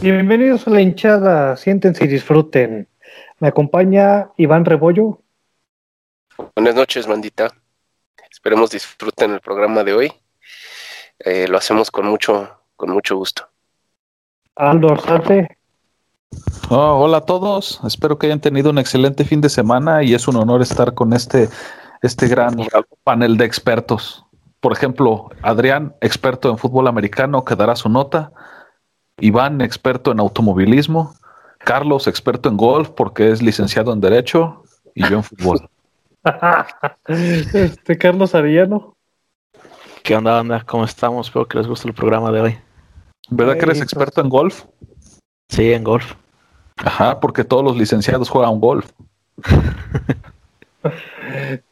Bienvenidos a la hinchada, siéntense y disfruten. Me acompaña Iván Rebollo. Buenas noches, mandita. Esperemos disfruten el programa de hoy. Eh, lo hacemos con mucho, con mucho gusto. Aldo Arzate. Oh, hola a todos, espero que hayan tenido un excelente fin de semana y es un honor estar con este, este gran panel de expertos. Por ejemplo, Adrián, experto en fútbol americano, que dará su nota. Iván, experto en automovilismo. Carlos, experto en golf porque es licenciado en Derecho. Y yo en fútbol. este Carlos Arellano. ¿Qué onda, banda? ¿Cómo estamos? Espero que les guste el programa de hoy. ¿Verdad que eres experto en golf? Sí, en golf. Ajá, porque todos los licenciados juegan golf.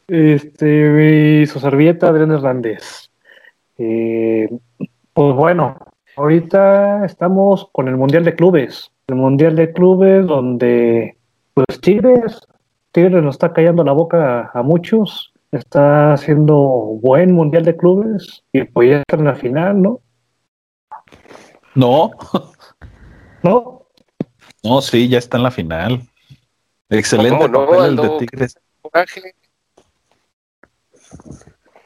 este, y su servilleta Adrián Hernández. Eh, pues bueno, ahorita estamos con el Mundial de Clubes. El Mundial de Clubes donde, pues Tigres, Tigres nos está callando la boca a, muchos. Está haciendo buen Mundial de Clubes y pues ya está en la final, ¿no? No. ¿No? No, sí, ya está en la final. Excelente no, papel el de Tigres.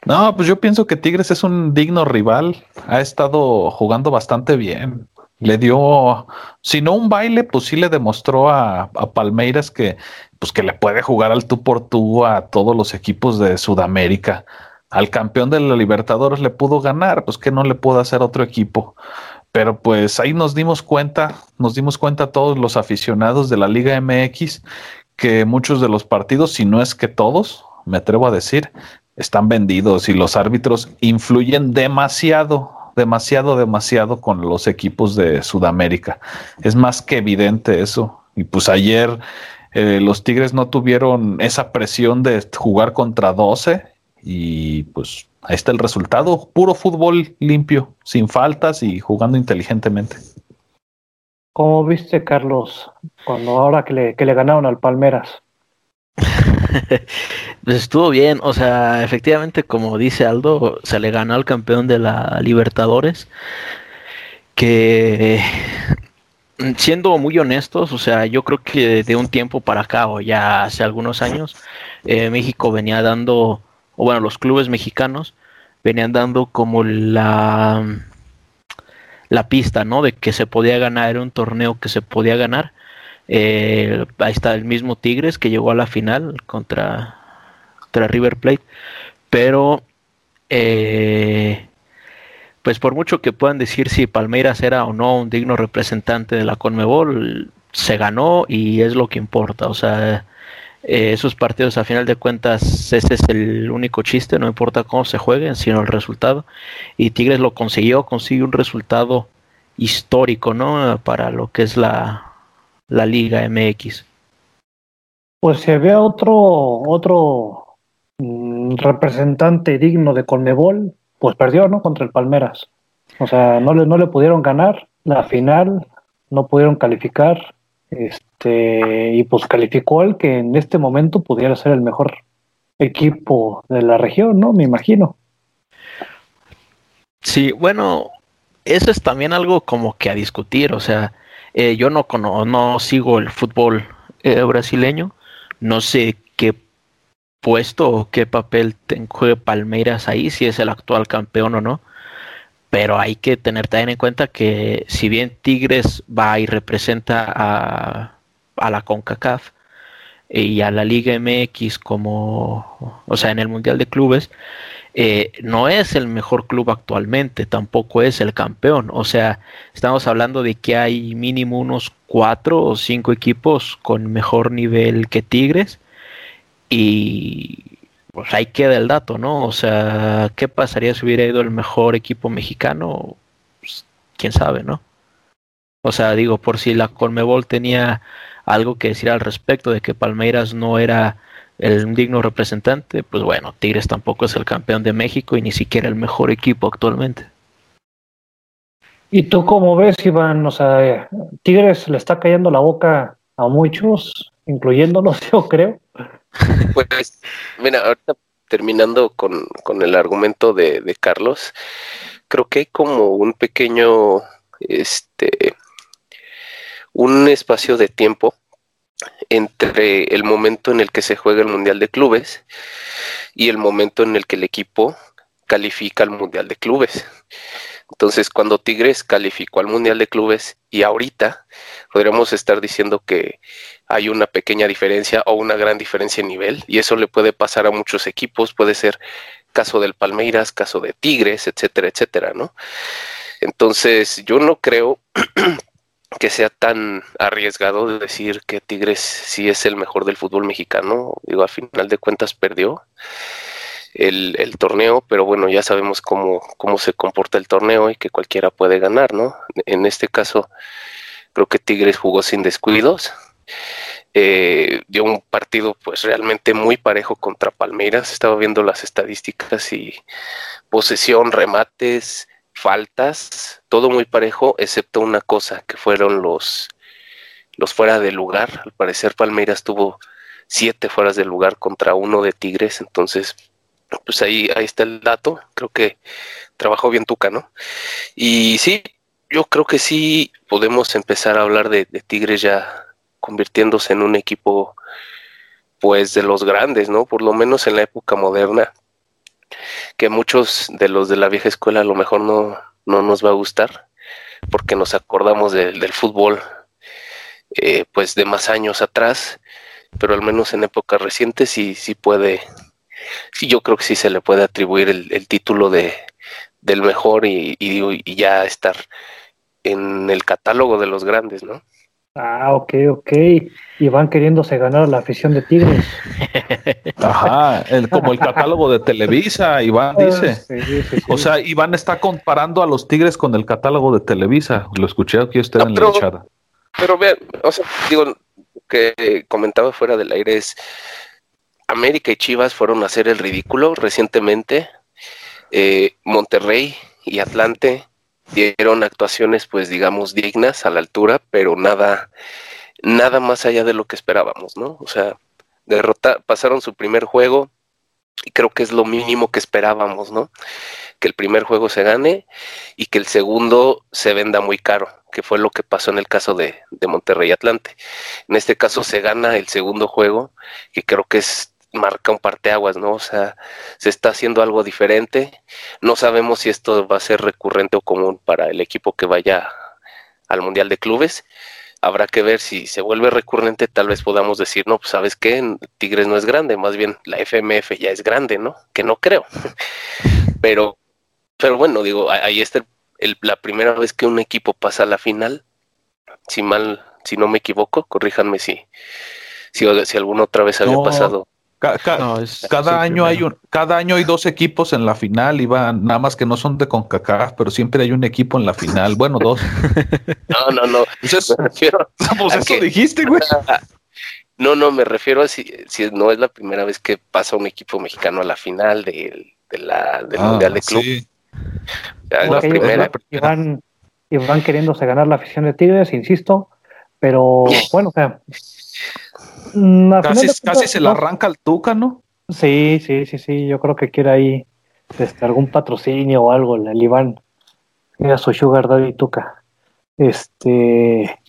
No, pues yo pienso que Tigres es un digno rival. Ha estado jugando bastante bien. Le dio, si no un baile, pues sí le demostró a, a, Palmeiras que, pues que le puede jugar al tú por tú a todos los equipos de Sudamérica. Al campeón de la Libertadores le pudo ganar, pues que no le pudo hacer otro equipo. Pero pues ahí nos dimos cuenta, nos dimos cuenta todos los aficionados de la Liga MX que muchos de los partidos, si no es que todos, me atrevo a decir, están vendidos y los árbitros influyen demasiado, demasiado, demasiado con los equipos de Sudamérica. Es más que evidente eso. Y pues ayer eh, los Tigres no tuvieron esa presión de jugar contra 12 y pues ahí está el resultado, puro fútbol limpio, sin faltas y jugando inteligentemente. ¿Cómo viste, Carlos, cuando ahora que le, que le ganaron al Palmeras? pues estuvo bien, o sea, efectivamente, como dice Aldo, se le ganó al campeón de la Libertadores, que siendo muy honestos, o sea, yo creo que de un tiempo para acá, o ya hace algunos años, eh, México venía dando o bueno, los clubes mexicanos venían dando como la, la pista, ¿no? De que se podía ganar, era un torneo que se podía ganar. Eh, ahí está el mismo Tigres que llegó a la final contra, contra River Plate, pero eh, pues por mucho que puedan decir si Palmeiras era o no un digno representante de la Conmebol, se ganó y es lo que importa, o sea, eh, esos partidos a final de cuentas ese es el único chiste, no importa cómo se jueguen, sino el resultado. Y Tigres lo consiguió, consiguió un resultado histórico, ¿no? Para lo que es la, la Liga MX. Pues se ve otro, otro mm, representante digno de Conmebol, pues perdió, ¿no? Contra el Palmeras. O sea, no le, no le pudieron ganar la final, no pudieron calificar. Este, y pues calificó al que en este momento pudiera ser el mejor equipo de la región, ¿no? Me imagino. Sí, bueno, eso es también algo como que a discutir, o sea, eh, yo no, no sigo el fútbol eh, brasileño, no sé qué puesto o qué papel juega Palmeiras ahí, si es el actual campeón o no, pero hay que tener también en cuenta que si bien Tigres va y representa a a la CONCACAF y a la Liga MX como, o sea, en el Mundial de Clubes, eh, no es el mejor club actualmente, tampoco es el campeón. O sea, estamos hablando de que hay mínimo unos cuatro o cinco equipos con mejor nivel que Tigres. Y pues ahí queda el dato, ¿no? O sea, ¿qué pasaría si hubiera ido el mejor equipo mexicano? Pues, quién sabe, ¿no? O sea, digo, por si la Colmebol tenía algo que decir al respecto de que Palmeiras no era el digno representante, pues bueno, Tigres tampoco es el campeón de México y ni siquiera el mejor equipo actualmente. ¿Y tú cómo ves, Iván? O sea, Tigres le está cayendo la boca a muchos incluyéndonos, yo creo. Pues, mira, ahorita terminando con, con el argumento de, de, Carlos, creo que hay como un pequeño, este, un espacio de tiempo entre el momento en el que se juega el Mundial de Clubes y el momento en el que el equipo califica al Mundial de Clubes. Entonces, cuando Tigres calificó al Mundial de Clubes y ahorita podríamos estar diciendo que hay una pequeña diferencia o una gran diferencia en nivel y eso le puede pasar a muchos equipos, puede ser caso del Palmeiras, caso de Tigres, etcétera, etcétera, ¿no? Entonces, yo no creo que sea tan arriesgado de decir que Tigres sí es el mejor del fútbol mexicano. Digo, a final de cuentas perdió el, torneo, pero bueno, ya sabemos cómo, cómo se comporta el torneo y que cualquiera puede ganar, ¿no? En este caso, creo que Tigres jugó sin descuidos. Eh, dio un partido pues realmente muy parejo contra Palmeiras. Estaba viendo las estadísticas y posesión, remates, faltas, todo muy parejo, excepto una cosa, que fueron los, los fuera de lugar. Al parecer Palmeiras tuvo siete fueras de lugar contra uno de Tigres, entonces pues ahí, ahí está el dato, creo que trabajó bien Tuca, ¿no? Y sí, yo creo que sí podemos empezar a hablar de, de Tigres ya convirtiéndose en un equipo pues de los grandes, ¿no? Por lo menos en la época moderna, que muchos de los de la vieja escuela a lo mejor no, no nos va a gustar, porque nos acordamos del fútbol eh, pues de más años atrás, pero al menos en épocas recientes sí, sí puede, sí yo creo que sí se le puede atribuir el, título de del mejor y, y, ya estar en el catálogo de los grandes, ¿no? Ah, ok, ok. Y van queriéndose ganar la afición de Tigres. Ajá, como el catálogo de Televisa, Iván ah, dice. O sea, Iván está comparando a los Tigres con el catálogo de Televisa. Lo escuché aquí usted en la echada. Pero vean, o sea, digo, que comentaba fuera del aire es, América y Chivas fueron a hacer el ridículo recientemente. Eh, Monterrey y Atlante dieron actuaciones pues digamos dignas a la altura, pero nada nada más allá de lo que esperábamos, ¿no? O sea, derrota pasaron su primer juego y creo que es lo mínimo que esperábamos, ¿no? Que el primer juego se gane y que el segundo se venda muy caro, que fue lo que pasó en el caso de, de Monterrey Atlante. En este caso se gana el segundo juego, que creo que es marca un parteaguas, ¿no? O sea, se está haciendo algo diferente. No sabemos si esto va a ser recurrente o común para el equipo que vaya al Mundial de Clubes. Habrá que ver si se vuelve recurrente, tal vez podamos decir, no, pues sabes qué, Tigres no es grande, más bien la FMF ya es grande, ¿no? Que no creo. pero, pero bueno, digo, ahí está el, la primera vez que un equipo pasa a la final. Si mal, si no me equivoco, corríjanme si, si, si alguna otra vez había pasado cada año hay un, cada año hay dos equipos en la final, Iván, nada más que no son de CONCACAF, pero siempre hay un equipo en la final, bueno, dos. No, no, no. Pues, pues eso dijiste, güey. No, no, me refiero a si, si no es la primera vez que pasa un equipo mexicano a la final de, de la, del ah, Mundial de Club. Sí. es la primera. Y van, queriéndose ganar la afición de Tigres, insisto, pero bueno, o sea, Mm, casi, se la arranca al Tuca, ¿no? Sí, sí, sí, sí. Yo creo que quiere ahí este, algún patrocinio o algo, el Iván. Mira su Sugar Daddy Tuca. Este.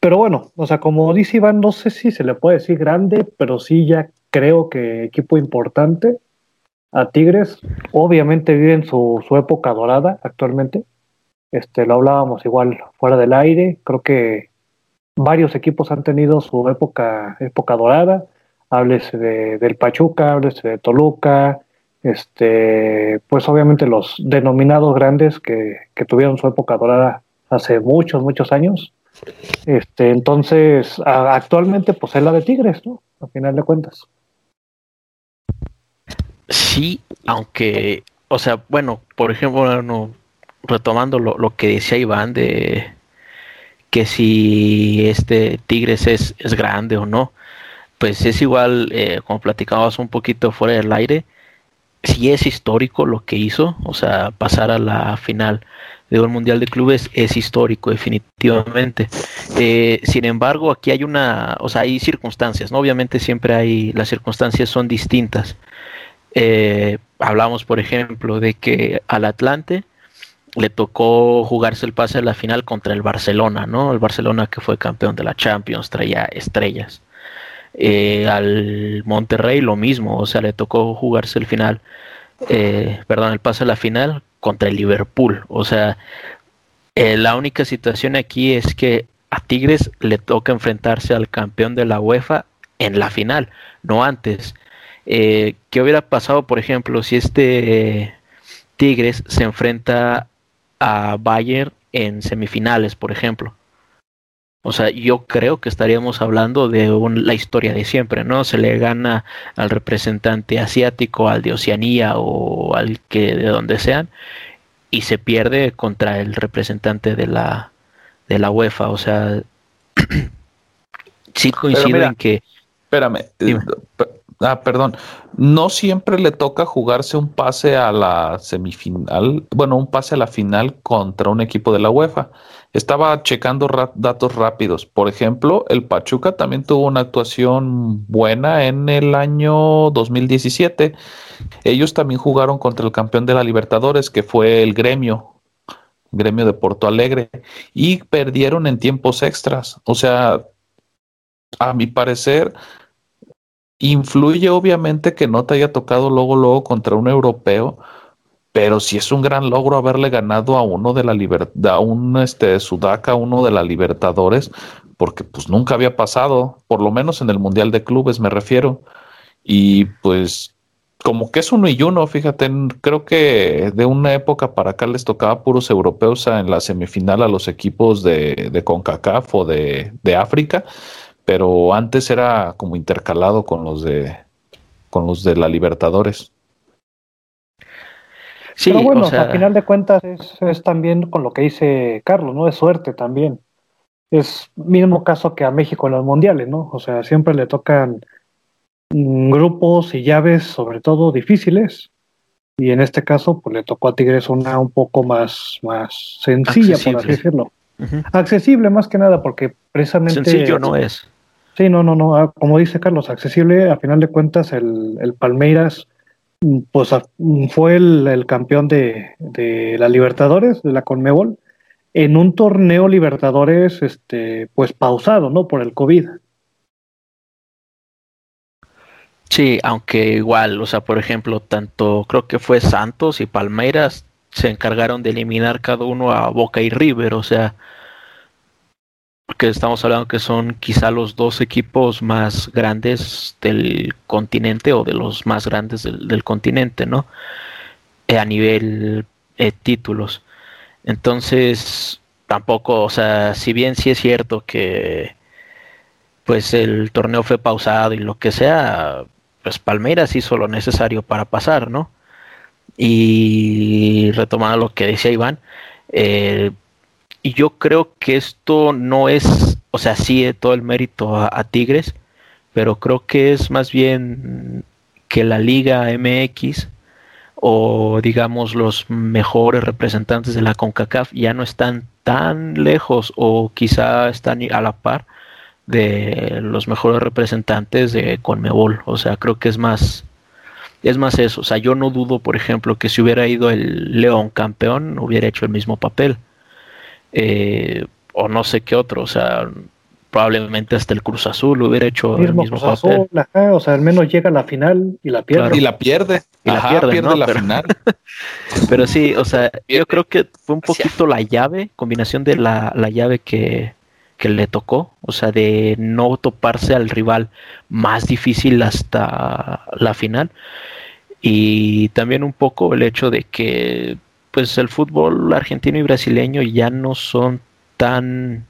Pero bueno, o sea, como dice Iván, no sé si se le puede decir grande, pero sí ya creo que equipo importante. A Tigres, obviamente vive en su, su época dorada actualmente. Este, lo hablábamos igual fuera del aire. Creo que varios equipos han tenido su época, época dorada. Háblese de, del Pachuca, háblese de Toluca, este, pues obviamente los denominados grandes que, que, tuvieron su época dorada hace muchos, muchos años. Este, entonces, actualmente, pues es la de Tigres, ¿no? A final de cuentas. Sí, aunque, o sea, bueno, por ejemplo, retomando lo, lo que decía Iván de, que si este Tigres es, es grande o no. Pues es igual, eh, como platicábamos un poquito fuera del aire, si es histórico lo que hizo, o sea, pasar a la final de un mundial de clubes es histórico, definitivamente. Eh, sin embargo, aquí hay una, o sea, hay circunstancias, ¿no? Obviamente siempre hay, las circunstancias son distintas. Eh, hablamos, por ejemplo, de que al Atlante le tocó jugarse el pase a la final contra el Barcelona, ¿no? El Barcelona que fue campeón de la Champions, traía estrellas. Eh, al Monterrey lo mismo, o sea, le tocó jugarse el final, eh, perdón, el pase a la final contra el Liverpool. O sea, eh, la única situación aquí es que a Tigres le toca enfrentarse al campeón de la UEFA en la final, no antes. ¿Qué hubiera pasado, por ejemplo, si este Tigres se enfrenta a Bayern en semifinales, por ejemplo. O sea, yo creo que estaríamos hablando de la historia de siempre, ¿no? Se le gana al representante asiático, al de Oceanía o al que de donde sean, y se pierde contra el representante de la, de la UEFA. O sea, sí coincido en que. Espérame, Ah, perdón. No siempre le toca jugarse un pase a la semifinal, bueno, un pase a la final contra un equipo de la UEFA. Estaba checando datos rápidos. Por ejemplo, el Pachuca también tuvo una actuación buena en el año 2017. Ellos también jugaron contra el campeón de la Libertadores, que fue el Gremio, Gremio de Porto Alegre, y perdieron en tiempos extras. O sea, a mi parecer, Influye obviamente que no te haya tocado luego, luego contra un europeo, pero sí es un gran logro haberle ganado a uno de la libertad, a un este, Sudaca, uno de la Libertadores, porque pues nunca había pasado, por lo menos en el Mundial de Clubes me refiero. Y pues como que es uno y uno, fíjate, creo que de una época para acá les tocaba puros europeos en la semifinal a los equipos de, de CONCACAF o de, de África pero antes era como intercalado con los de con los de la Libertadores. Sí, pero bueno, o al final de cuentas es, también con lo que dice Carlos, ¿no? Es suerte también. Es mismo caso que a México en los mundiales, ¿no? O sea, siempre le tocan grupos y llaves, sobre todo difíciles. Y en este caso, pues le tocó a Tigres una un poco más, más sencilla, por así decirlo. Accesible más que nada, porque precisamente. Sencillo no es. Sí, no, no, no. Ah, como dice Carlos, accesible. A final de cuentas, el, el Palmeiras mm, pues, mm, fue el, campeón de, de, la Libertadores, de la Conmebol, en un torneo Libertadores, este, pues pausado, ¿no? Por el COVID. Sí, aunque igual, o sea, por ejemplo, tanto creo que fue Santos y Palmeiras se encargaron de eliminar cada uno a Boca y River, o sea, porque estamos hablando que son quizá los dos equipos más grandes del continente o de los más grandes del, continente, ¿no? Eh, a nivel eh, títulos. Entonces, tampoco, o sea, si bien sí es cierto que pues el torneo fue pausado y lo que sea, pues Palmeiras hizo lo necesario para pasar, ¿no? Y retomando lo que decía Iván, eh, y yo creo que esto no es, o sea, sí eh, todo el mérito a, Tigres, pero creo que es más bien que la Liga MX o digamos los mejores representantes de la CONCACAF ya no están tan lejos o quizá están a la par de los mejores representantes de CONMEBOL. O sea, creo que es más es más eso. O sea, yo no dudo, por ejemplo, que si hubiera ido el León campeón, hubiera hecho el mismo papel. Eh, o no sé qué otro, o sea, probablemente hasta el Cruz Azul hubiera hecho el mismo papel. o sea, al menos llega a la final y la pierde. Y la pierde. Y la pierde, la pero, final. pero sí, o sea, yo creo que fue un poquito la llave, combinación de la, la llave que, que le tocó, o sea, de no toparse al rival más difícil hasta la final. Y también un poco el hecho de que pues el fútbol argentino y brasileño ya no son tan,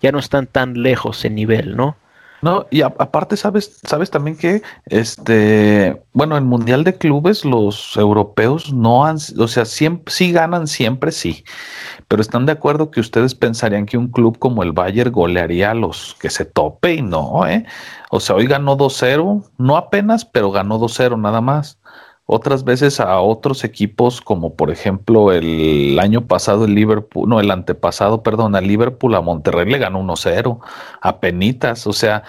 ya no están tan lejos en nivel, ¿no? No, y aparte sabes, sabes también que este, bueno, en Mundial de Clubes los europeos no han, o sea, siempre, sí ganan siempre, sí, pero están de acuerdo que ustedes pensarían que un club como el Bayern golearía a los que se tope y no, ¿eh? O sea, hoy ganó 2-0, no apenas, pero ganó 2-0 nada más. Otras veces a otros equipos como por ejemplo el año pasado el Liverpool, no, el antepasado, perdón, a Liverpool, a Monterrey le ganó 1-0, a Penitas, o sea,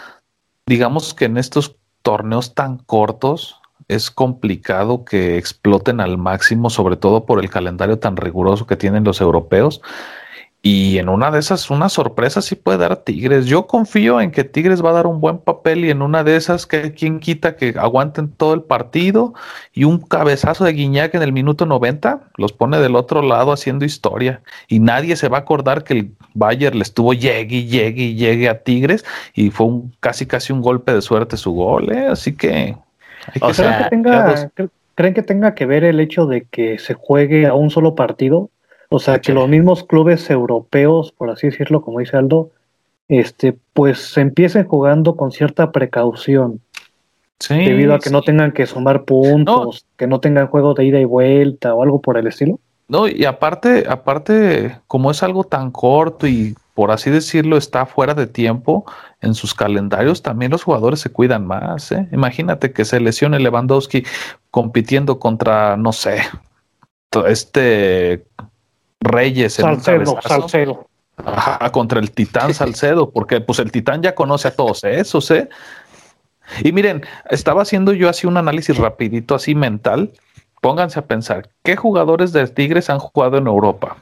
digamos que en estos torneos tan cortos es complicado que exploten al máximo, sobre todo por el calendario tan riguroso que tienen los europeos. Y en una de esas, una sorpresa sí puede dar Tigres. Yo confío en que Tigres va a dar un buen papel y en una de esas, que quien quita que aguanten todo el partido y un cabezazo de Guiñac en el minuto 90 los pone del otro lado haciendo historia. Y nadie se va a acordar que el Bayern le estuvo llegue, llegue, llegue a Tigres y fue un casi casi un golpe de suerte su gol. ¿eh? Así que o sea, que tenga, ¿Creen que tenga que ver el hecho de que se juegue a un solo partido? O sea, que los mismos clubes europeos, por así decirlo, como dice Aldo, este, pues se empiecen jugando con cierta precaución. Sí, debido a que no tengan que sumar puntos, que no tengan juego de ida y vuelta o algo por el estilo. No, y aparte, aparte, como es algo tan corto y por así decirlo, está fuera de tiempo en sus calendarios, también los jugadores se cuidan más. ¿eh? Imagínate que se lesione Lewandowski compitiendo contra, no sé, este Reyes en Salcedo, Salcedo. contra el Titán Salcedo, porque pues el Titán ya conoce a todos esos, ¿eh? Y miren, estaba haciendo yo así un análisis rapidito, así mental. Pónganse a pensar, ¿qué jugadores de Tigres han jugado en Europa?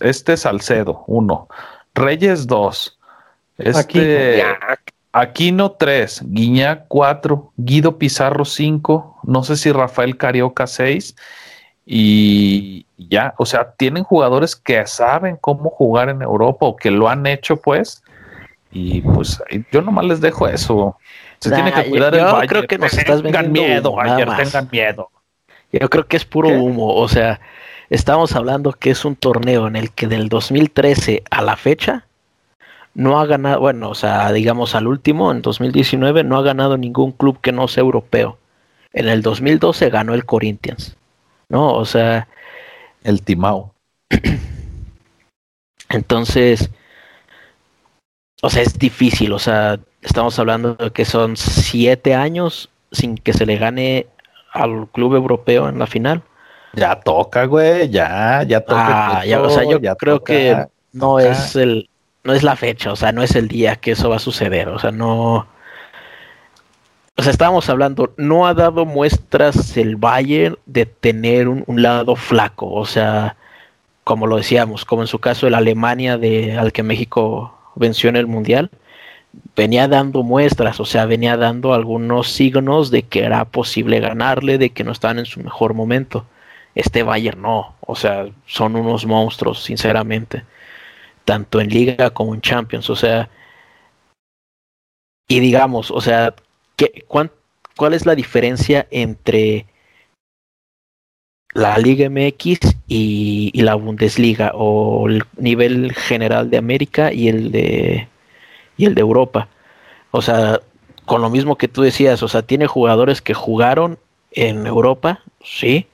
este Salcedo, uno. Reyes, dos. Este, Aquino, tres. Guiñac, cuatro. Guido Pizarro, cinco. No sé si Rafael Carioca, seis. Y ya, o sea, tienen jugadores que saben cómo jugar en Europa o que lo han hecho, pues. Y pues yo nomás les dejo eso. Se tiene que cuidar el Bayern. creo que nos estás tengan miedo, ayer tengan miedo. Yo creo que es puro humo, o sea, Estamos hablando que es un torneo en el que del 2013 a la fecha no ha ganado, bueno, o sea, digamos al último, en 2019, no ha ganado ningún club que no sea europeo. En el 2012 ganó el Corinthians, ¿no? O sea... El Timao. Entonces, o sea, es difícil, o sea, estamos hablando de que son siete años sin que se le gane al club europeo en la final. Ya toca, güey, ya, ya toca. Ah, ya, o sea, yo creo que no es el, no es la fecha, o sea, no es el día que eso va a suceder, o sea, no. O sea, estábamos hablando, no ha dado muestras el Bayern de tener un, lado flaco, o sea, como lo decíamos, como en su caso el Alemania de al que México venció en el Mundial, venía dando muestras, o sea, venía dando algunos signos de que era posible ganarle, de que no estaban en su mejor momento. Este Bayern no, o sea, son unos monstruos, sinceramente, tanto en liga como en Champions, o sea, y digamos, o sea, ¿qué, ¿cuál es la diferencia entre la Liga MX y, la Bundesliga o el nivel general de América y el de y el de Europa. O sea, con lo mismo que tú decías, o sea, tiene jugadores que jugaron en Europa, sí,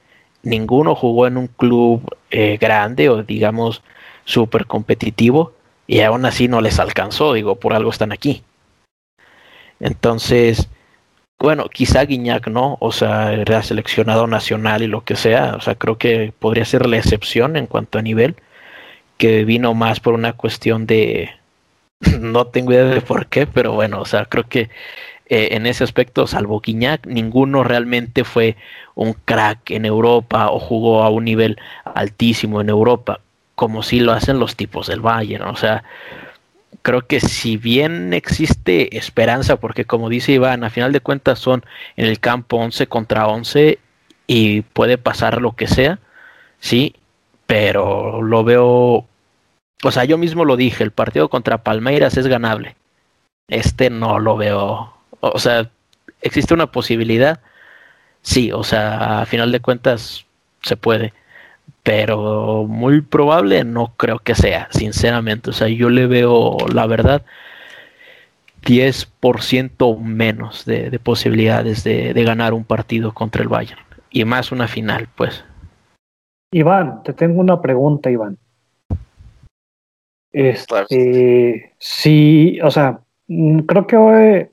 ninguno jugó en un club eh, grande o digamos súper competitivo y aún así no les alcanzó, digo, por algo están aquí. Entonces, bueno, quizá Guiñac no, o sea, era seleccionado nacional y lo que sea, o sea, creo que podría ser la excepción en cuanto a nivel, que vino más por una cuestión de, no tengo idea de por qué, pero bueno, o sea, creo que eh, en ese aspecto, salvo Guiñac, ninguno realmente fue un crack en Europa o jugó a un nivel altísimo en Europa, como si lo hacen los tipos del Bayern. O sea, creo que si bien existe esperanza, porque como dice Iván, a final de cuentas son en el campo 11 contra 11 y puede pasar lo que sea, sí, pero lo veo, o sea, yo mismo lo dije, el partido contra Palmeiras es ganable. Este no lo veo o sea, existe una posibilidad, sí, o sea, a final de cuentas se puede, pero muy probable no creo que sea, sinceramente, o sea, yo le veo, la verdad, 10% menos de, posibilidades de, ganar un partido contra el Bayern, y más una final, pues. Iván, te tengo una pregunta, Iván. Este, sí, o sea, mm, creo que hoy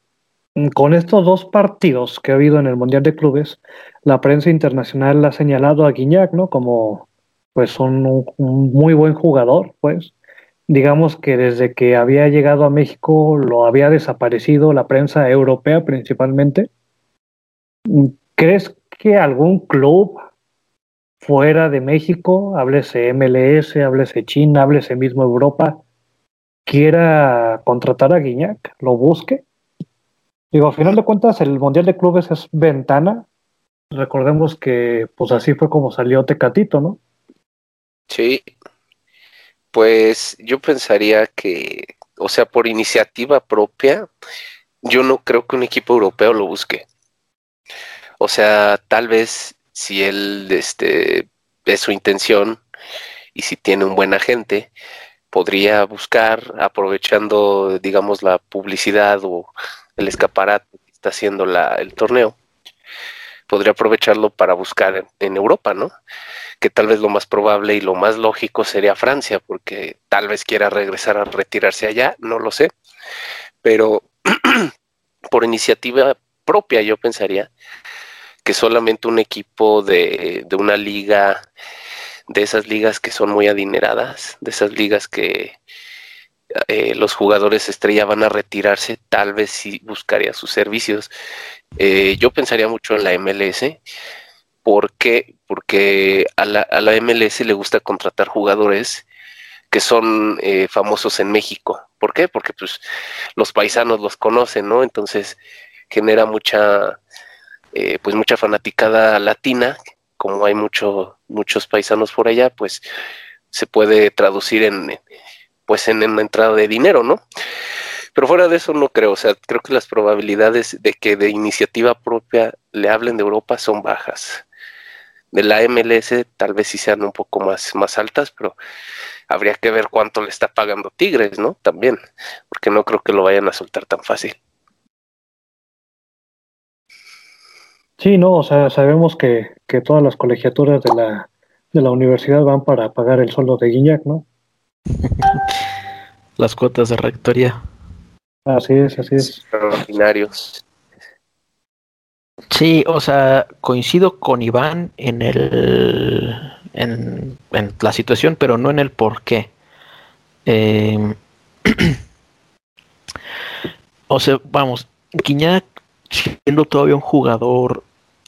con estos dos partidos que ha habido en el Mundial de Clubes, la prensa internacional ha señalado a Guiñac, ¿no? Como pues un, un, muy buen jugador, pues. Digamos que desde que había llegado a México lo había desaparecido la prensa europea principalmente. ¿Crees que algún club fuera de México, háblese MLS, háblese China, háblese mismo Europa, quiera contratar a Guiñac, lo busque? Digo, a final de cuentas, el Mundial de Clubes es ventana. Recordemos que, pues así fue como salió Tecatito, ¿no? Sí. Pues yo pensaría que, o sea, por iniciativa propia, yo no creo que un equipo europeo lo busque. O sea, tal vez si él este, es su intención y si tiene un buen agente, podría buscar, aprovechando, digamos, la publicidad o el escaparate que está haciendo la, el torneo, podría aprovecharlo para buscar en, Europa, ¿no? Que tal vez lo más probable y lo más lógico sería Francia, porque tal vez quiera regresar a retirarse allá, no lo sé, pero por iniciativa propia yo pensaría que solamente un equipo de, de una liga, de esas ligas que son muy adineradas, de esas ligas que eh, los jugadores estrella van a retirarse, tal vez sí buscaría sus servicios. Eh, yo pensaría mucho en la MLS. ¿Por qué? Porque a la, a la MLS le gusta contratar jugadores que son eh, famosos en México. ¿Por qué? Porque pues los paisanos los conocen, ¿no? Entonces genera mucha, pues mucha fanaticada latina, como hay mucho, muchos paisanos por allá, pues se puede traducir en, pues en una entrada de dinero, ¿no? Pero fuera de eso no creo, o sea, creo que las probabilidades de que de iniciativa propia le hablen de Europa son bajas. De la MLS tal vez sí sean un poco más, más altas, pero habría que ver cuánto le está pagando Tigres, ¿no? También, porque no creo que lo vayan a soltar tan fácil. Sí, no, o sea, sabemos que, que todas las colegiaturas de la, de la universidad van para pagar el sueldo de Guiñac, ¿no? Las cuotas de rectoría. Así es, así es. Extraordinarios. Sí, o sea, coincido con Iván en el en, la situación, pero no en el por qué. Em, o sea, vamos, Quiñac, siendo todavía un jugador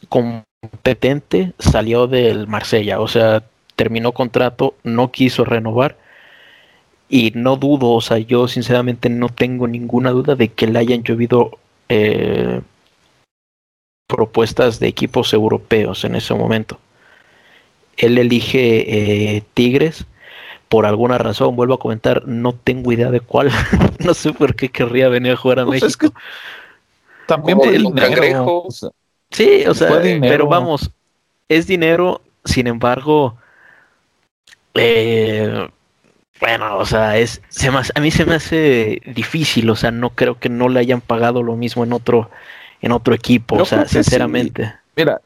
competente, salió del Marsella, o sea, terminó contrato, no quiso renovar y no dudo, o sea, yo sinceramente no tengo ninguna duda de que le hayan llovido eh, propuestas de equipos europeos en ese momento. Él elige eh, Tigres por alguna razón, vuelvo a comentar, no tengo idea de cuál, no sé por qué querría venir a jugar a pues México. también por el dinero. sí, o sea, pero vamos, es dinero, sin embargo, eh, bueno, o sea, es, se a mí se me hace difícil, o sea, no creo que no le hayan pagado lo mismo en otro, en otro equipo, o sea, sinceramente. Mira,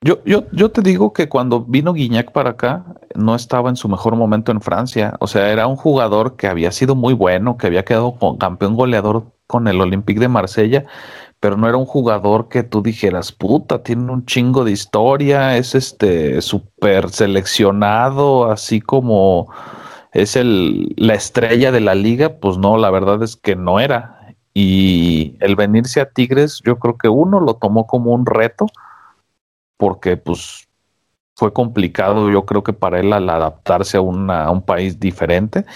yo, yo, yo te digo que cuando vino Guiñac para acá, no estaba en su mejor momento en Francia. O sea, era un jugador que había sido muy bueno, que había quedado con campeón goleador con el Olympique de Marsella, pero no era un jugador que tú dijeras, puta, tiene un chingo de historia, es este súper seleccionado, así como es el, la estrella de la liga, pues no, la verdad es que no era. Y el venirse a Tigres, yo creo que uno lo tomó como un reto, porque pues fue complicado, yo creo que para él al adaptarse a, a un país diferente.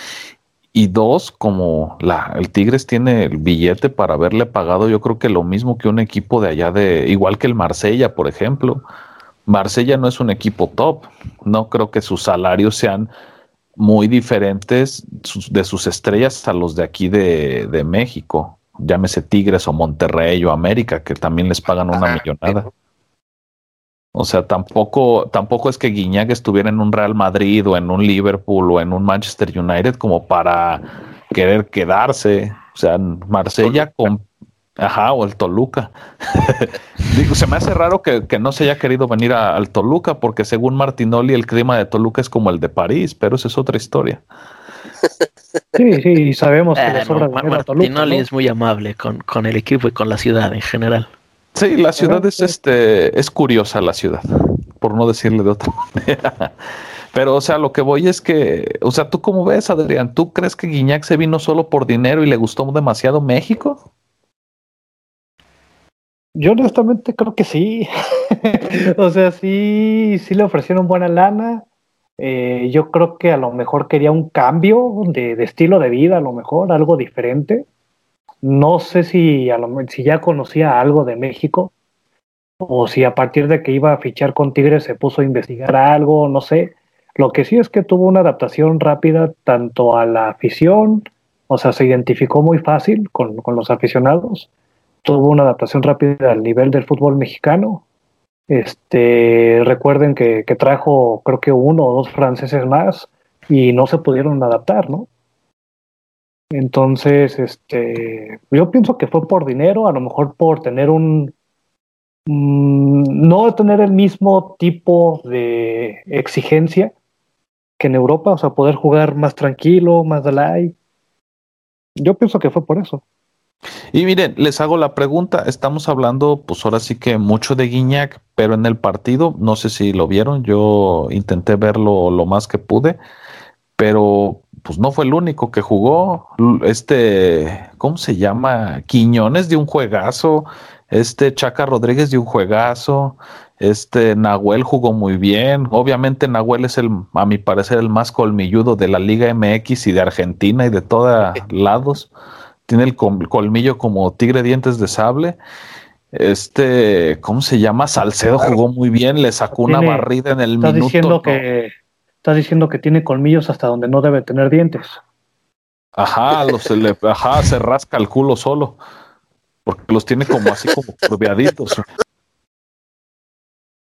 Y dos, como la, el Tigres tiene el billete para haberle pagado, yo creo que lo mismo que un equipo de allá de, igual que el Marsella, por ejemplo. Marsella no es un equipo top, no creo que sus salarios sean muy diferentes de sus estrellas a los de aquí de, de, México. Llámese Tigres o Monterrey o América, que también les pagan una millonada. O sea, tampoco, tampoco es que Guiñac estuviera en un Real Madrid o en un Liverpool o en un Manchester United como para querer quedarse. O sea, Marsella con, Ajá, o el Toluca. Digo, se me hace raro que, no se haya querido venir al Toluca, porque según Martinoli el clima de Toluca es como el de París, pero esa es otra historia. Sí, sí, sabemos que sobra no, dinero a Mar- Toluca, Martinoli ¿no? es muy amable con, con el equipo y con la ciudad en general. Sí, la ciudad es este, es curiosa la ciudad, por no decirle de otra manera. Pero, o sea, lo que voy es que, o sea, ¿tú cómo ves, Adrián? ¿Tú crees que Guiñac se vino solo por dinero y le gustó demasiado México? Yo honestamente creo que sí. o sea, sí, sí le ofrecieron buena lana. Eh, yo creo que a lo mejor quería un cambio de, estilo de vida, a lo mejor, algo diferente. No sé si, a lo, si ya conocía algo de México o si a partir de que iba a fichar con Tigres se puso a investigar algo, no sé. Lo que sí es que tuvo una adaptación rápida tanto a la afición, o sea, se identificó muy fácil con, con los aficionados tuvo una adaptación rápida al nivel del fútbol mexicano. Este, recuerden que, que, trajo creo que uno o dos franceses más y no se pudieron adaptar, ¿no? Entonces, este, yo pienso que fue por dinero, a lo mejor por tener un, mmm, no tener el mismo tipo de exigencia que en Europa, o sea, poder jugar más tranquilo, más de light. Yo pienso que fue por eso. Y miren, les hago la pregunta. Estamos hablando, pues ahora sí que mucho de Guiñac, pero en el partido, no sé si lo vieron, yo intenté verlo lo más que pude, pero pues no fue el único que jugó. Este, ¿cómo se llama? Quiñones de un juegazo, este Chaca Rodríguez de un juegazo, este Nahuel jugó muy bien. Obviamente Nahuel es el, a mi parecer, el más colmilludo de la Liga MX y de Argentina y de todos lados tiene el colmillo como tigre dientes de sable. Este, ¿cómo se llama? Salcedo jugó muy bien, le sacó tiene, una barrida en el estás minuto. Diciendo no. que, estás diciendo que tiene colmillos hasta donde no debe tener dientes. Ajá, los, se le, ajá, se rasca el culo solo. Porque los tiene como así como curveaditos.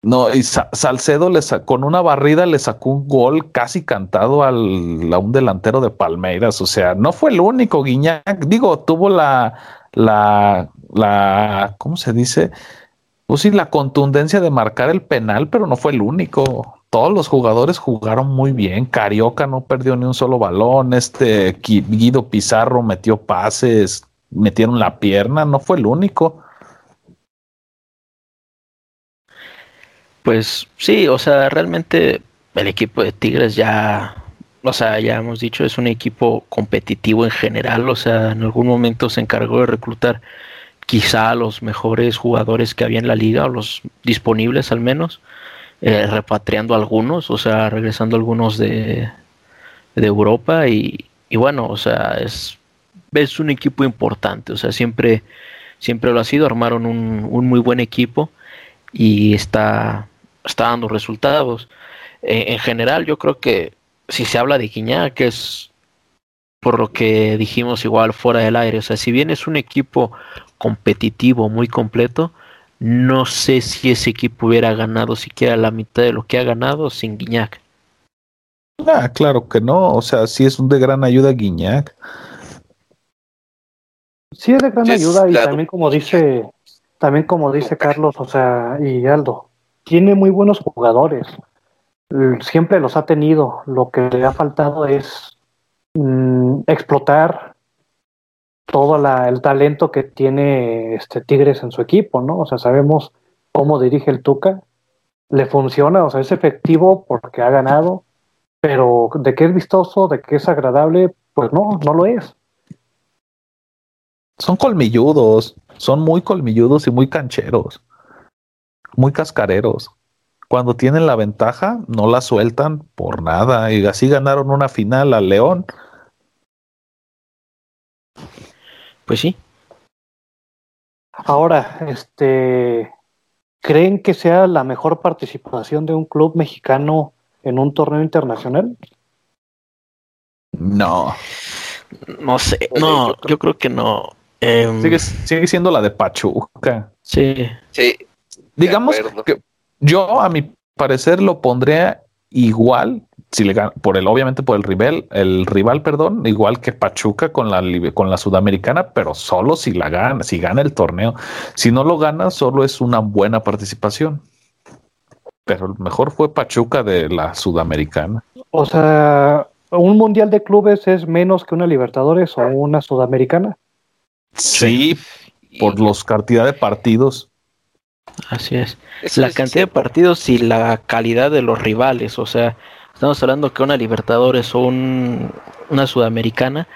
No, y Sa Salcedo le con una barrida le sacó un gol casi cantado al, a un delantero de Palmeiras. O sea, no fue el único Guiñac. Digo, tuvo la, la, la, ¿cómo se dice? Pues sí, la contundencia de marcar el penal, pero no fue el único. Todos los jugadores jugaron muy bien. Carioca no perdió ni un solo balón. Este Guido Pizarro metió pases, metieron la pierna, no fue el único. Pues sí, o sea, realmente el equipo de Tigres ya, o sea, ya hemos dicho, es un equipo competitivo en general, o sea, en algún momento se encargó de reclutar quizá los mejores jugadores que había en la liga, o los disponibles al menos, eh, repatriando algunos, o sea, regresando algunos de, de Europa y, y, bueno, o sea, es, es un equipo importante, o sea, siempre, siempre lo ha sido, armaron un, un muy buen equipo y está, está dando resultados. Eh, en general, yo creo que si se habla de Guiñac, que es por lo que dijimos igual fuera del aire, o sea, si bien es un equipo competitivo, muy completo, no sé si ese equipo hubiera ganado siquiera la mitad de lo que ha ganado sin Guiñac. Ah, claro que no, o sea, sí es un de gran ayuda Guiñac. Sí es de gran ayuda y también como dice, también como dice Carlos, o sea, y Aldo, tiene muy buenos jugadores. Siempre los ha tenido. Lo que le ha faltado es mmm, explotar todo el talento que tiene este Tigres en su equipo, ¿no? O sea, sabemos cómo dirige el Tuca. Le funciona, o sea, es efectivo porque ha ganado, pero de que es vistoso, de que es agradable, pues no, no lo es. Son colmilludos, son muy colmilludos y muy cancheros, muy cascareros. Cuando tienen la ventaja, no la sueltan por nada. Y así ganaron una final al León. Pues sí. Ahora, este, ¿creen que sea la mejor participación de un club mexicano en un torneo internacional? No. No sé, no, yo creo que no. Eh, sigue, sigue, siendo la de Pachuca. Sí. Sí. Digamos que yo, a mi parecer, lo pondría igual, si le gana, por el, obviamente por el rival, el rival, perdón, igual que Pachuca con la con la sudamericana, pero solo si la gana, si gana el torneo. Si no lo gana, solo es una buena participación. Pero el mejor fue Pachuca de la sudamericana. O sea, un mundial de clubes es menos que una Libertadores o una Sudamericana. Sí, por los cantidad de partidos. Así es. la cantidad de partidos y la calidad de los rivales. O sea, estamos hablando que una Libertadores o una Sudamericana,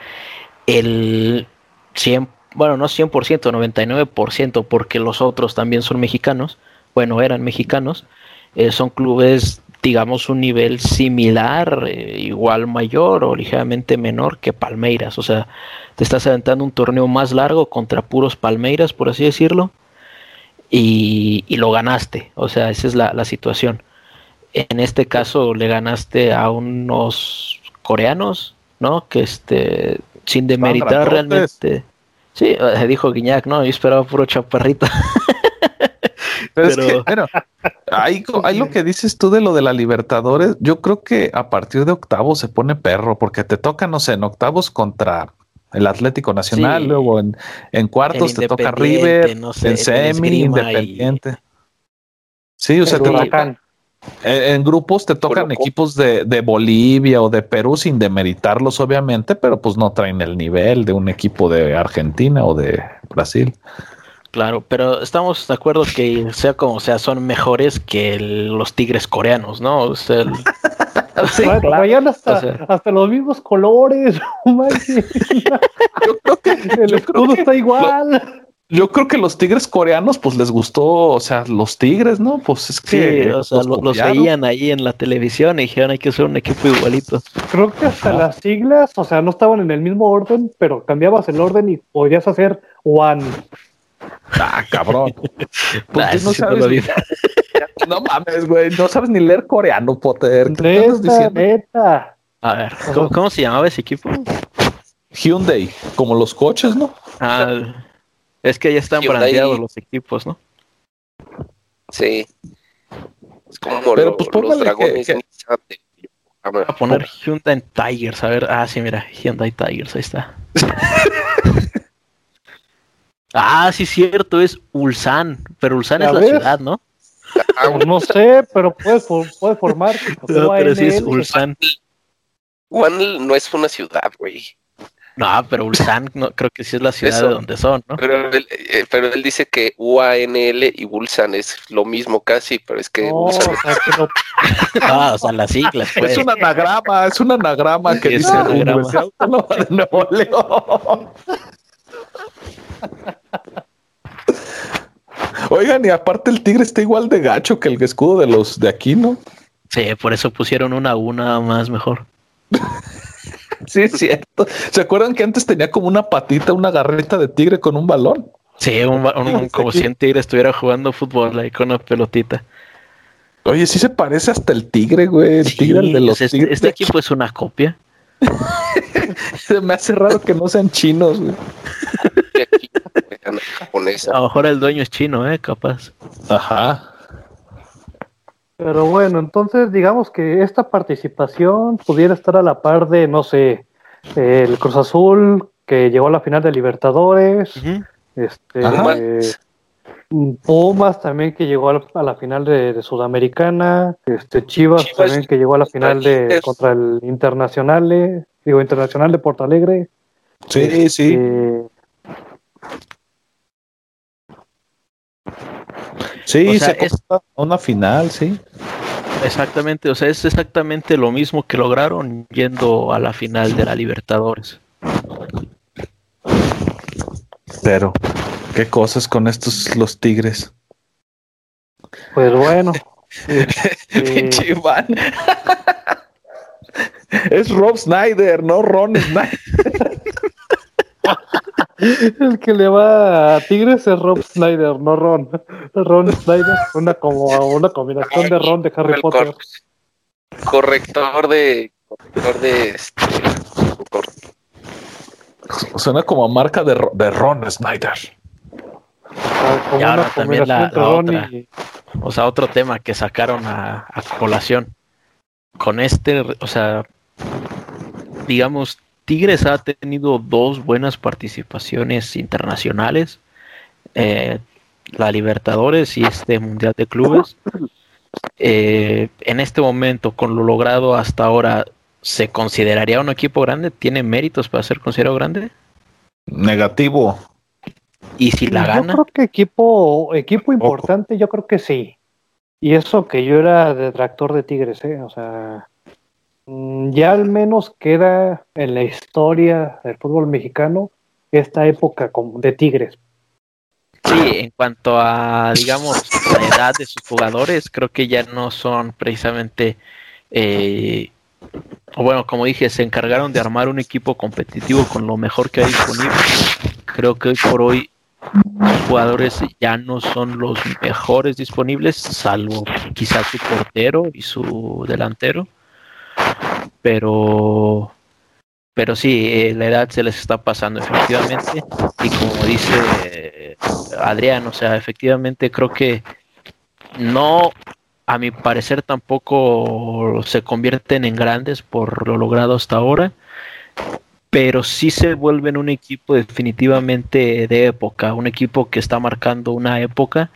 el 100, bueno, no 100%, 99%, porque los otros también son mexicanos, bueno, eran mexicanos, eh, son clubes, digamos, un nivel similar, eh, igual mayor o ligeramente menor que Palmeiras. O sea, te estás aventando un torneo más largo contra puros Palmeiras, por así decirlo, y, lo ganaste. O sea, esa es la, situación. En este caso le ganaste a unos coreanos, ¿no? Que este, sin demeritar realmente. Sí, eh, dijo Guiñac, no, yo esperaba puro chaparrito. Pero, es que, bueno, hay, lo que dices tú de lo de la Libertadores. Yo creo que a partir de octavos se pone perro, porque te toca, no sé, en octavos contra el Atlético Nacional, luego en, en cuartos te toca River, en semi, Independiente. Sí, o sea, te tocan. En, grupos te tocan equipos de, de, Bolivia o de Perú sin demeritarlos, obviamente, pero pues no traen el nivel de un equipo de Argentina o de Brasil. Claro, pero estamos de acuerdo que sea como sea, son mejores que los tigres coreanos, ¿no? O sea, sí, claro. hasta, hasta, los mismos colores. yo creo que el escudo está igual. yo creo que los tigres coreanos, pues les gustó, o sea, los tigres, ¿no? Pues es que. o sea, los, veían ahí en la televisión y dijeron hay que ser un equipo igualito. Creo que hasta las siglas, o sea, no estaban en el mismo orden, pero cambiabas el orden y podías hacer One. Ah, cabrón. no, sabes no mames, güey. No sabes ni leer coreano, Potter. ¿Qué neta, A ver, ¿cómo, se llamaba ese equipo? Hyundai, como los coches, ¿no? Ah, es que ya están brandeados los equipos, ¿no? Sí. Es como Pero, pues, los dragones. Voy a poner Hyundai Tigers, a ver. Ah, sí, mira, Hyundai Tigers, ahí está. Ah, sí, cierto, es Ulsan, pero Ulsan es la ciudad, ¿no? Ah, no sé, pero puede, puede formar. No, pero sí es Ulsan. Juan no es una ciudad, güey. No, pero Ulsan no, creo que sí es la ciudad de donde son, ¿no? Pero él, eh, pero él dice que UANL y Ulsan es lo mismo casi, pero es que Ulsan o sea, no... ah, o sea, las siglas. Pues. Es un anagrama, es un anagrama que dice Universidad Autónoma de Nuevo León. Oigan, y aparte el tigre está igual de gacho que el escudo de los de aquí, ¿no? Sí, por eso pusieron una una más mejor. sí, es cierto. ¿Se acuerdan que antes tenía como una patita, una garrita de tigre con un balón? Sí, como si un tigre estuviera jugando fútbol ahí con una pelotita. Oye, sí se parece hasta el tigre, güey. El tigre de los este, este, equipo es una copia. se me hace raro que no sean chinos, güey. A lo mejor el dueño es chino, ¿eh? Capaz. Ajá. Pero bueno, entonces digamos que esta participación pudiera estar a la par de, no sé, el Cruz Azul que llegó a la final de Libertadores, este Pumas también que llegó a la, final de, Sudamericana, este Chivas, también que llegó a la final de contra el Internacional, digo Internacional de Porto Alegre. Sí, sí. Este, Sí, se es una final, sí. Exactamente, o sea, es exactamente lo mismo que lograron yendo a la final de la Libertadores. Pero, ¿qué cosas con estos los Tigres? Pues bueno. Pinche Iván. es Rob Snyder, no Ron Snyder. El que le va a Tigres es Rob Snyder, no Ron. Ron Snyder, una como una combinación de Ron de Harry Potter. corrector de corrector de este, Suena como marca de, de Ron Snyder. y ahora también la, otra, o sea, otro tema que sacaron a, a colación. Con este, o sea, digamos, Tigres ha tenido dos buenas participaciones internacionales, eh, la Libertadores y este Mundial de Clubes. Eh, en este momento, con lo logrado hasta ahora, ¿se consideraría un equipo grande? ¿Tiene méritos para ser considerado grande? Negativo. ¿Y si la yo gana? creo que equipo, equipo importante, yo creo que sí. Y eso que yo era detractor de Tigres, ¿eh? O sea, ya al menos queda en la historia del fútbol mexicano esta época de Tigres. Sí, en cuanto a, digamos, la edad de sus jugadores, creo que ya no son precisamente, eh, bueno, como dije, se encargaron de armar un equipo competitivo con lo mejor que hay disponible. Creo que hoy por hoy los jugadores ya no son los mejores disponibles, salvo quizás su portero y su delantero. Pero, pero sí, eh, la edad se les está pasando efectivamente. Y como dice eh, Adrián, o sea, efectivamente creo que no, a mi parecer tampoco se convierten en grandes por lo logrado hasta ahora, pero sí se vuelven un equipo definitivamente de época, un equipo que está marcando una época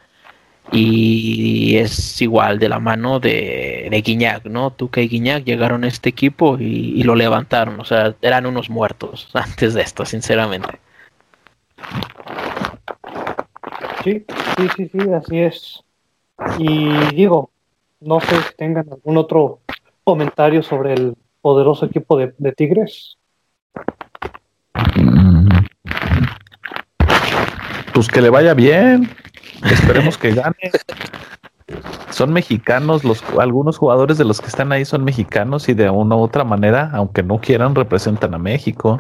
y es igual de la mano de, de Guiñac, ¿no? Tuca y Guiñac llegaron a este equipo y, y lo levantaron, o sea, eran unos muertos antes de esto, sinceramente. Sí, sí, sí, sí, así es. Y digo, no sé si tengan algún otro comentario sobre el poderoso equipo de, de Tigres. Pues que le vaya bien. Esperemos que gane. Son mexicanos, los algunos jugadores de los que están ahí son mexicanos y de una u otra manera, aunque no quieran, representan a México.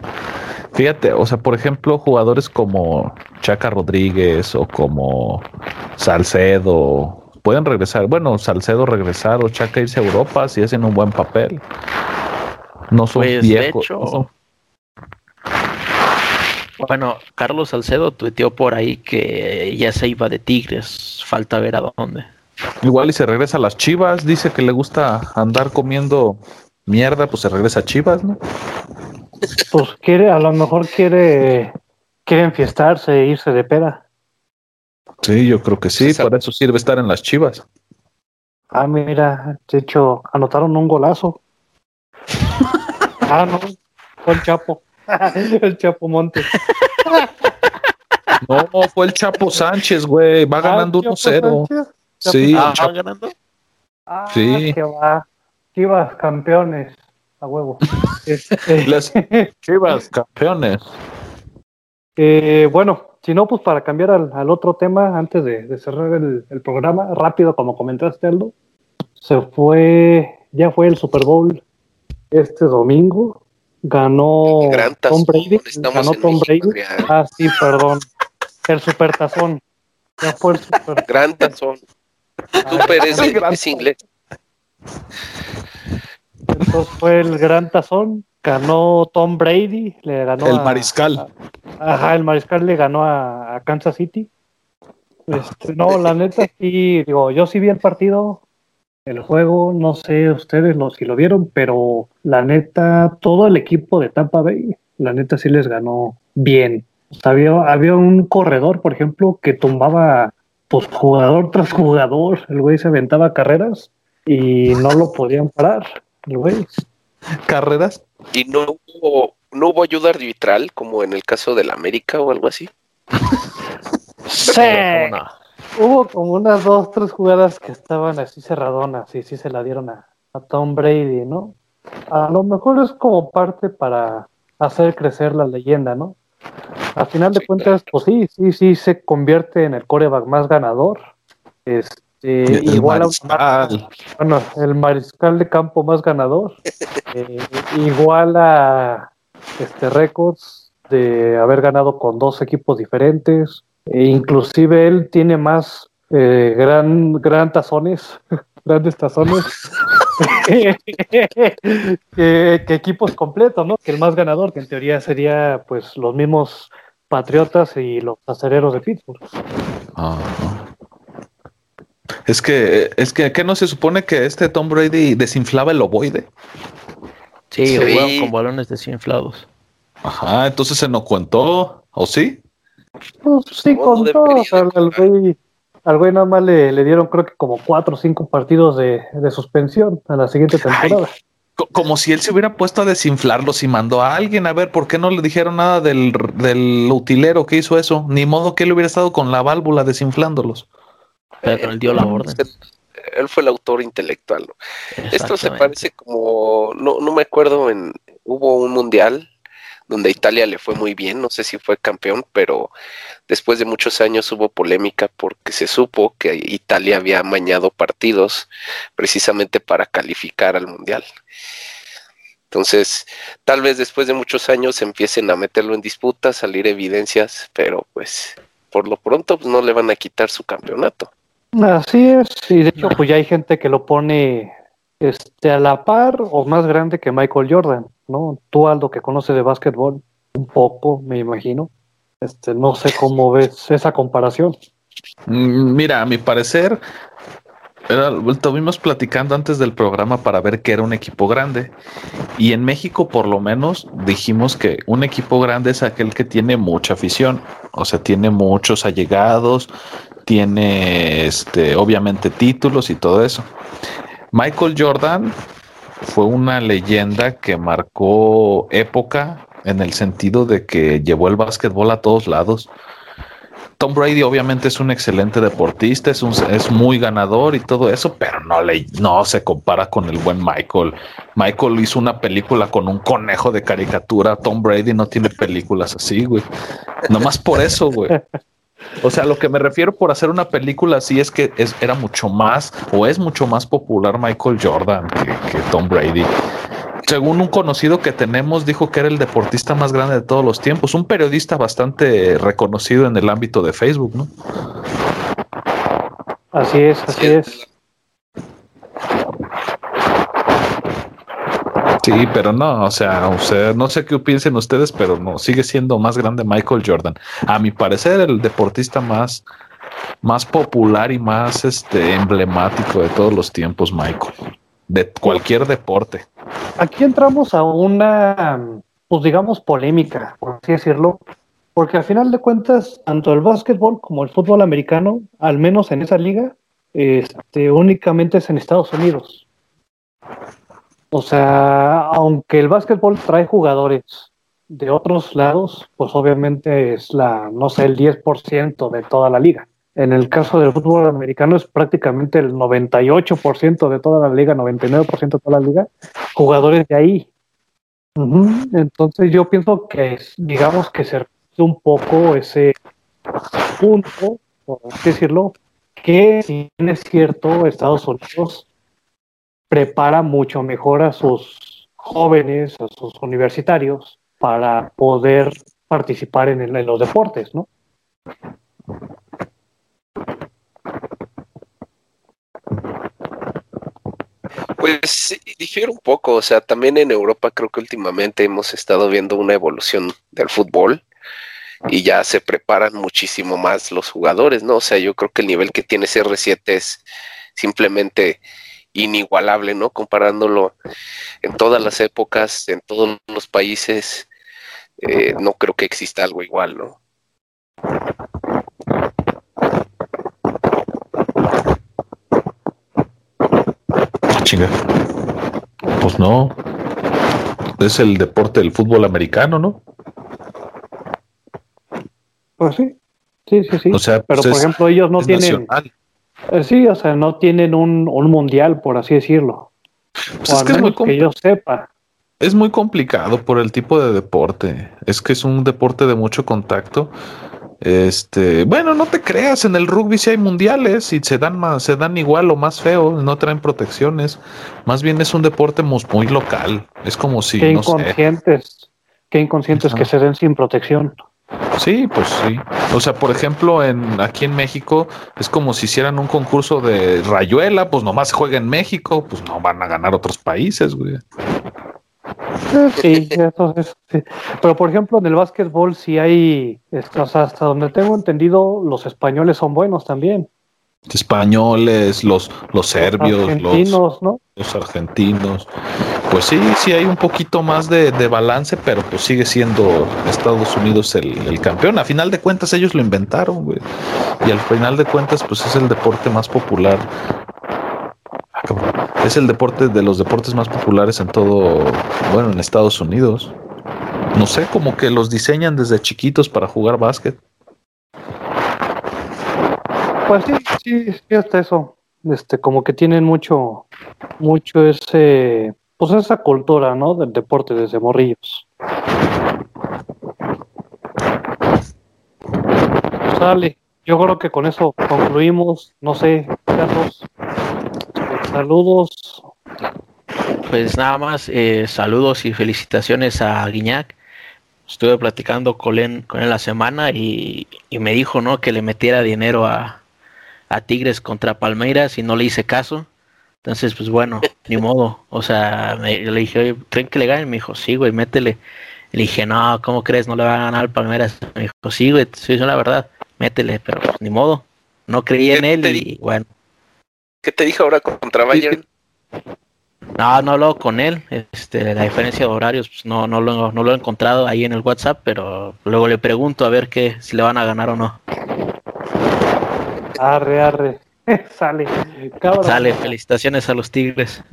Fíjate, o sea, por ejemplo, jugadores como Chaca Rodríguez o como Salcedo pueden regresar. Bueno, Salcedo regresar o Chaca irse a Europa si hacen un buen papel. No son Pues, de viejos. hecho, no son- Bueno, Carlos Salcedo tuiteó por ahí que ya se iba de Tigres, falta ver a dónde. Igual y se regresa a las Chivas, dice que le gusta andar comiendo mierda, pues se regresa a Chivas, ¿no? Pues quiere, a lo mejor quiere, quiere enfiestarse e irse de peda. Sí, yo creo que sí, para eso sirve estar en las Chivas. Ah, mira, de hecho, anotaron un golazo. Ah, no, fue el Chapo. el Chapo Montes. No, fue el Chapo Sánchez, güey, va ganando Ah, Chapo 1-0. Sánchez. Sí, Ah, el Chapo- ganando? Ah, Sí. que va. Chivas campeones. A huevo. Este, Las Chivas campeones. eh, bueno, si no, pues para cambiar al, al otro tema, antes de, de cerrar el, el programa, rápido, como comentaste, Aldo, se fue, ya fue el Super Bowl este domingo. Ganó Gran Tom Brady. estamos Ganó Tom México, Brady. Ah, sí, perdón. El super tazón. Ya fue el super. Gran tazón. Super es, el gran es inglés. Entonces fue el gran tazón. Ganó Tom Brady. Le ganó El a- mariscal. a- ajá, el mariscal le ganó a, a Kansas City. Este, no, la neta sí, digo, yo sí vi el partido, el juego, no sé ustedes lo, si lo vieron, pero la neta, todo el equipo de Tampa Bay, la neta sí les ganó bien. O sea, había, había un corredor, por ejemplo, que tumbaba pues, jugador tras jugador, el güey se aventaba carreras y no lo podían parar, el güey. Carreras. Y no hubo, no hubo ayuda arbitral como en el caso del América o algo así. Sí. Hubo como unas dos, tres jugadas que estaban así cerradonas y sí se la dieron a, a Tom Brady, ¿no? A lo mejor es como parte para hacer crecer la leyenda, ¿no? Al final de Sí, cuentas, pues sí, sí, sí se convierte en el coreback más ganador. Este, El igual a mariscal. bueno, el mariscal de campo más ganador. eh, igual a este récords de haber ganado con dos equipos diferentes. E inclusive él tiene más eh, gran, gran tazones, grandes tazones que, que equipos completos, ¿no? Que el más ganador, que en teoría sería pues los mismos Patriotas y los acereros de Pittsburgh. Ah. Es que, es que, ¿qué no se supone que este Tom Brady desinflaba el ovoide? Sí, Sí. con balones desinflados. Ajá, entonces se nos contó, ¿o sí? Pues sí, con al güey, al güey nada más le, le dieron creo que como cuatro o cinco partidos de, de suspensión a la siguiente temporada. como si él se hubiera puesto a desinflarlos y mandó a alguien a ver por qué no le dijeron nada del, del utilero que hizo eso. Ni modo que él hubiera estado con la válvula desinflándolos. Pero él dio la orden. Él fue el autor intelectual. Esto se parece como, no, no me acuerdo, en hubo un mundial donde Italia le fue muy bien, no sé si fue campeón, pero después de muchos años hubo polémica porque se supo que Italia había amañado partidos precisamente para calificar al mundial. Entonces, tal vez después de muchos años empiecen a meterlo en disputa, salir evidencias, pero pues por lo pronto pues, no le van a quitar su campeonato. Así es, y de hecho pues ya hay gente que lo pone este, a la par o más grande que Michael Jordan, ¿no? Tú, Aldo, que conoce de básquetbol un poco, me imagino. Este, no sé cómo ves esa comparación. Mm, mira, a mi parecer, era, estuvimos platicando antes del programa para ver que era un equipo grande. Y en México, por lo menos, dijimos que un equipo grande es aquel que tiene mucha afición. O sea, tiene muchos allegados, tiene este, obviamente títulos y todo eso. Michael Jordan fue una leyenda que marcó época en el sentido de que llevó el básquetbol a todos lados. Tom Brady obviamente es un excelente deportista, es, es muy ganador y todo eso, pero no, le, no se compara con el buen Michael. Michael hizo una película con un conejo de caricatura. Tom Brady no tiene películas así, güey. Nomás por eso, güey. O sea, lo que me refiero por hacer una película así es que era mucho más o es mucho más popular Michael Jordan que, Tom Brady. Según un conocido que tenemos, dijo que era el deportista más grande de todos los tiempos, un periodista bastante reconocido en el ámbito de Facebook, ¿no? Así es, así es. Sí, pero no, o sea, o sea, no sé qué piensen ustedes, pero no, sigue siendo más grande Michael Jordan. A mi parecer, el deportista más, más popular y más este emblemático de todos los tiempos, Michael. De cualquier deporte. Aquí entramos a una, pues digamos, polémica, por así decirlo, porque al final de cuentas, tanto el básquetbol como el fútbol americano, al menos en esa liga, este, únicamente es en Estados Unidos. O sea, aunque el básquetbol trae jugadores de otros lados, pues obviamente es la, no sé, el 10% de toda la liga. En el caso del fútbol americano es prácticamente el 98% de toda la liga, 99% de toda la liga, jugadores de ahí. Entonces yo pienso que digamos que se un poco ese punto, por así decirlo, que si bien es cierto, Estados Unidos prepara mucho mejor a sus jóvenes, a sus universitarios, para poder participar en, los deportes, ¿no? Pues difiere un poco, o sea, también en Europa creo que últimamente hemos estado viendo una evolución del fútbol y ya se preparan muchísimo más los jugadores, ¿no? O sea, yo creo que el nivel que tiene CR7 es simplemente inigualable, ¿no? Comparándolo en todas las épocas, en todos los países, eh, no creo que exista algo igual, ¿no? Chinga. Pues no. Es el deporte del fútbol americano, ¿no? Pues sí. Sí, sí, sí. O sea, pero pues por ejemplo, ellos no tienen. Sí, o sea, no tienen un, mundial, por así decirlo. Pues es que, es muy que yo sepa. Es muy complicado por el tipo de deporte. Es que es un deporte de mucho contacto. Este, bueno, no te creas, en el rugby sí hay mundiales y se dan más, se dan igual o más feo, no traen protecciones. Más bien es un deporte muy, local. Es como si. Qué inconscientes, qué inconscientes que se den sin protección. Sí, pues sí. O sea, por ejemplo, en aquí en México es como si hicieran un concurso de rayuela, pues nomás juega en México, pues no van a ganar otros países, güey. Sí, eso, es. sí. Pero por ejemplo, en el básquetbol sí hay, o sea, hasta donde tengo entendido, los españoles son buenos también españoles, los, los serbios, argentinos, los, los, argentinos. Pues sí, sí hay un poquito más de, balance, pero pues sigue siendo Estados Unidos el, campeón. A final de cuentas ellos lo inventaron, güey. Y al final de cuentas pues es el deporte más popular cabrón. Es el deporte de los deportes más populares en todo, bueno, en Estados Unidos. No sé, como que los diseñan desde chiquitos para jugar básquet. Pues sí, sí, sí, hasta eso. Este, como que tienen mucho, mucho ese, pues esa cultura, ¿no? Del deporte desde morrillos. Sale. Yo creo que con eso concluimos. No sé, Carlos. Saludos. Pues nada más, eh, saludos y felicitaciones a Guiñac. Estuve platicando con él, con él la semana y, y me dijo, ¿no? Que le metiera dinero a, a Tigres contra Palmeiras y no le hice caso. Entonces, pues bueno, ni modo. O sea, me, le dije, oye, ¿creen que le ganen? Me dijo, sí, güey, métele. Le dije, no, ¿cómo crees? No le va a ganar al Palmeiras. Me dijo, sí, güey, sí, es la verdad, métele, pero pues, ni modo. No creí en él y bueno. ¿Qué te dijo ahora contra Bayern? No, no hablo con él. Este, la diferencia de horarios, pues no, no, lo, no lo he encontrado ahí en el WhatsApp, pero luego le pregunto a ver qué, si le van a ganar o no. Arre, arre. Sale. Sale, felicitaciones a los Tigres.